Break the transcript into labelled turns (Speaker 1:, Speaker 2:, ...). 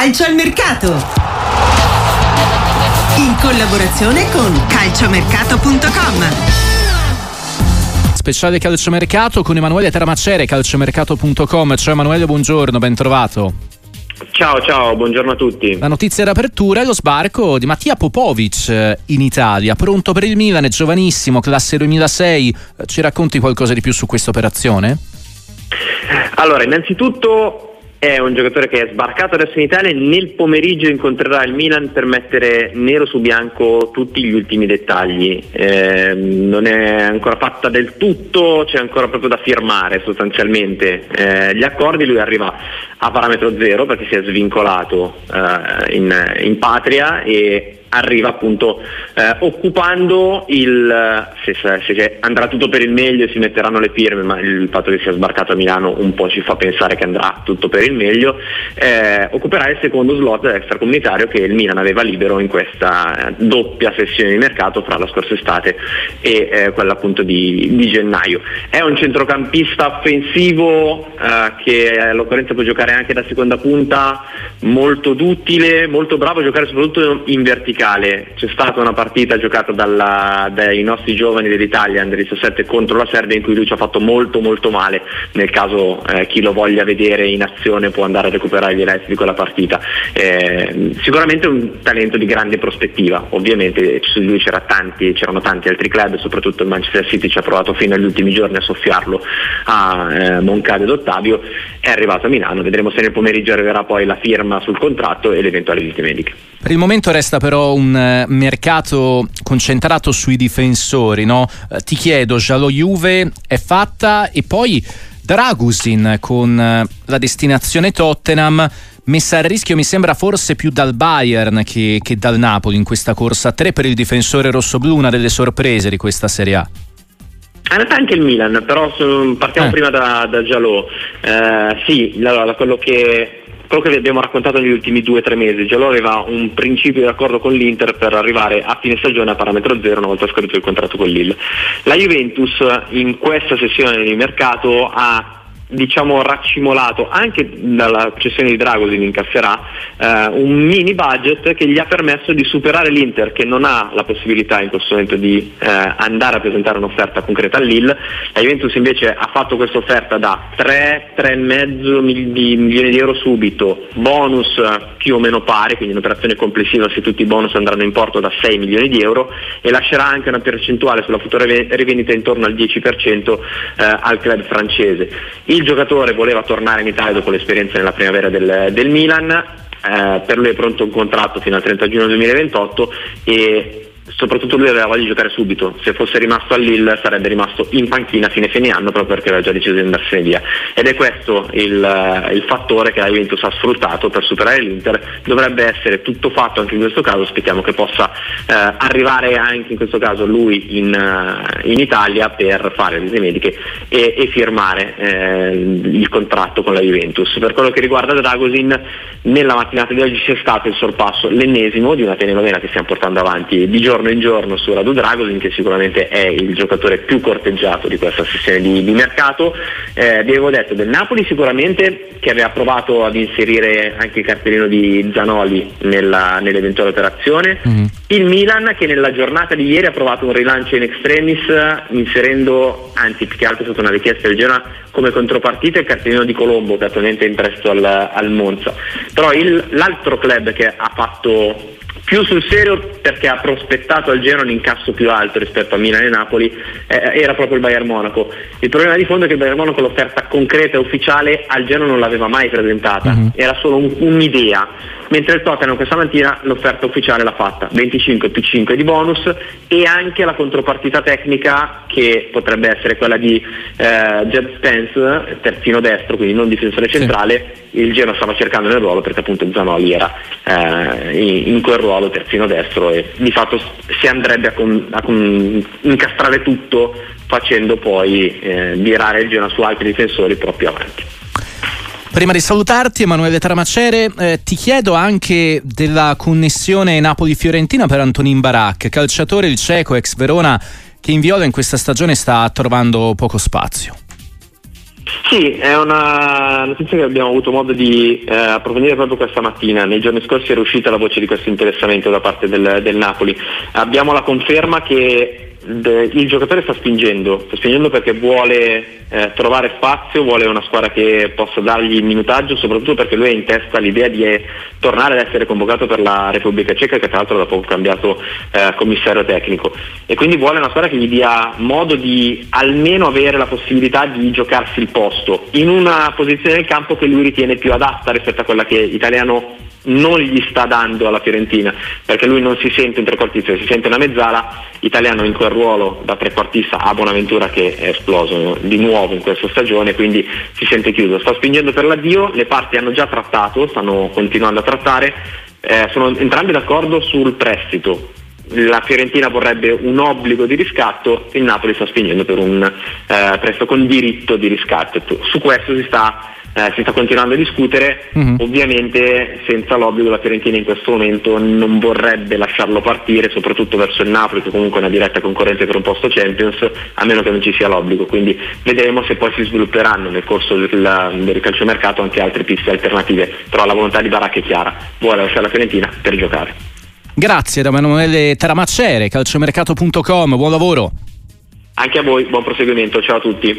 Speaker 1: Calcio al mercato. In collaborazione con calciomercato.com.
Speaker 2: Speciale calciomercato con Emanuele Tramacere, calciomercato.com. Ciao Emanuele, buongiorno, ben trovato.
Speaker 3: Ciao, ciao, buongiorno a tutti.
Speaker 2: La notizia d'apertura è lo sbarco di Mattia Popovic eh, in Italia, pronto per il Milan, è giovanissimo, classe 2006. Eh, ci racconti qualcosa di più su questa operazione?
Speaker 3: Allora, innanzitutto è un giocatore che è sbarcato adesso in Italia e nel pomeriggio incontrerà il Milan per mettere nero su bianco tutti gli ultimi dettagli. Eh, non è ancora fatta del tutto, c'è ancora proprio da firmare sostanzialmente eh, gli accordi, lui arriva a parametro zero perché si è svincolato eh, in, in patria e arriva appunto eh, occupando il se, se, andrà tutto per il meglio si metteranno le firme ma il fatto che sia sbarcato a Milano un po' ci fa pensare che andrà tutto per il meglio eh, occuperà il secondo slot extracomunitario che il Milan aveva libero in questa doppia sessione di mercato fra la scorsa estate e eh, quella appunto di, di, gennaio è un centrocampista offensivo eh, che all'occorrenza può giocare anche da seconda punta molto duttile molto bravo a giocare soprattutto in verticale verticale. C'è stata una partita giocata dalla, dai nostri giovani dell'Italia, Under 17, contro la Serbia in cui lui ci ha fatto molto molto male. Nel caso eh, chi lo voglia vedere in azione può andare a recuperare gli highlights di quella partita. Eh, sicuramente un talento di grande prospettiva, ovviamente su di lui tanti, c'erano tanti altri club, soprattutto il Manchester City ci ha provato fino agli ultimi giorni a soffiarlo a eh, Moncade ed Ottavio, è arrivato a Milano, vedremo se nel pomeriggio arriverà poi la firma sul contratto e le eventuali visite mediche.
Speaker 2: Per il momento resta però un eh, mercato concentrato sui difensori, no? Eh, ti chiedo, già lo Juve è fatta e poi Dragusin con eh, la destinazione Tottenham messa a rischio mi sembra forse più dal Bayern che, che dal Napoli in questa corsa 3 per il difensore rossoblù, una delle sorprese di questa Serie A.
Speaker 3: In realtà anche il Milan, però partiamo eh. prima da, da Giallo. Eh, sì, allora, quello che quello che vi abbiamo raccontato negli ultimi due o tre mesi, già aveva un principio di accordo con l'Inter per arrivare a fine stagione a parametro zero una volta scaduto il contratto con l'Ille. La Juventus in questa sessione di mercato ha diciamo raccimolato anche dalla cessione di Dragosin incasserà eh, un mini budget che gli ha permesso di superare l'Inter che non ha la possibilità in questo momento di eh, andare a presentare un'offerta concreta all'Ill la Juventus invece ha fatto questa offerta da 3, 3,5 milioni di euro subito bonus più o meno pari quindi un'operazione complessiva se tutti i bonus andranno in porto da 6 milioni di euro e lascerà anche una percentuale sulla futura rivendita intorno al 10% eh, al club francese il giocatore voleva tornare in Italia dopo l'esperienza nella primavera del, del Milan, eh, per lui è pronto un contratto fino al 30 giugno 2028 e soprattutto lui aveva voglia di giocare subito, se fosse rimasto a Lille sarebbe rimasto in panchina a fine fine anno proprio perché aveva già deciso di andarsene via. Ed è questo il, eh, il, fattore che la Juventus ha sfruttato per superare l'Inter, dovrebbe essere tutto fatto anche in questo caso, aspettiamo che possa eh, arrivare anche in questo caso lui in, uh, in Italia per fare le visite mediche e, e firmare eh, il contratto con la Juventus. Per quello che riguarda Dragosin, nella mattinata di oggi c'è stato il sorpasso, l'ennesimo di una telenovela che stiamo portando avanti di giorno giorno in giorno su Radu Dragosin che sicuramente è il giocatore più corteggiato di questa sessione di, di mercato. Eh, vi avevo detto del Napoli sicuramente che aveva provato ad inserire anche il cartellino di Zanoli nella, nell'eventuale operazione. Mm-hmm. Il Milan che nella giornata di ieri ha provato un rilancio in extremis inserendo, anzi più che altro è stata una richiesta del Genoa come contropartita il cartellino di Colombo che attualmente è in prestito al, al Monza. Però il, l'altro club che ha fatto più sul serio perché ha prospettato al Genoa un incasso più alto rispetto a Milan e Napoli eh, era proprio il Bayern Monaco. Il problema di fondo è che il Bayern Monaco l'offerta concreta e ufficiale al Genoa non l'aveva mai presentata. Uh-huh. era solo un, un'idea mentre il Tottenham questa mattina l'offerta ufficiale l'ha fatta 25 più 5 di bonus e anche la contropartita tecnica che potrebbe essere quella di eh, Jed Spence terzino destro quindi non difensore centrale sì. il Genoa stava cercando nel ruolo perché appunto Zanoli era eh, in, quel ruolo terzino destro e di fatto si andrebbe a, con, a con, incastrare tutto facendo poi eh, virare il Genoa su altri difensori proprio avanti
Speaker 2: Prima di salutarti, Emanuele Tramacere, eh, ti chiedo anche della connessione Napoli-Fiorentina per Antonin Barak, calciatore il cieco ex Verona che in viola in questa stagione sta trovando poco spazio.
Speaker 3: Sì, è una notizia che abbiamo avuto modo di eh, approfondire proprio questa mattina. Nei giorni scorsi era uscita la voce di questo interessamento da parte del, del Napoli. Abbiamo la conferma che il giocatore sta spingendo, sta spingendo perché vuole eh, trovare spazio, vuole una squadra che possa dargli minutaggio, soprattutto perché lui ha in testa l'idea di tornare ad essere convocato per la Repubblica Ceca che tra l'altro da poco ha cambiato eh, commissario tecnico. E quindi vuole una squadra che gli dia modo di almeno avere la possibilità di giocarsi il posto in una posizione del campo che lui ritiene più adatta rispetto a quella che Italiano non gli sta dando alla Fiorentina perché lui non si sente un trequartista, si sente una mezzala italiano in quel ruolo da trequartista a Bonaventura che è esploso di nuovo in questa stagione quindi si sente chiuso, sta spingendo per l'addio le parti hanno già trattato, stanno continuando a trattare eh, sono entrambi d'accordo sul prestito la Fiorentina vorrebbe un obbligo di riscatto, il Napoli sta spingendo per un eh, prestito con diritto di riscatto. Su questo si sta eh, si sta continuando a discutere, uh-huh. ovviamente senza l'obbligo la Fiorentina in questo momento non vorrebbe lasciarlo partire, soprattutto verso il Napoli che comunque è una diretta concorrente per un posto Champions, a meno che non ci sia l'obbligo, quindi vedremo se poi si svilupperanno nel corso del, del calciomercato anche altre piste alternative, però la volontà di Baracca è chiara, vuole lasciare la Fiorentina per giocare.
Speaker 2: Grazie da Emanuele Taramacere, calciomercato.com, buon lavoro.
Speaker 3: Anche a voi, buon proseguimento, ciao a tutti.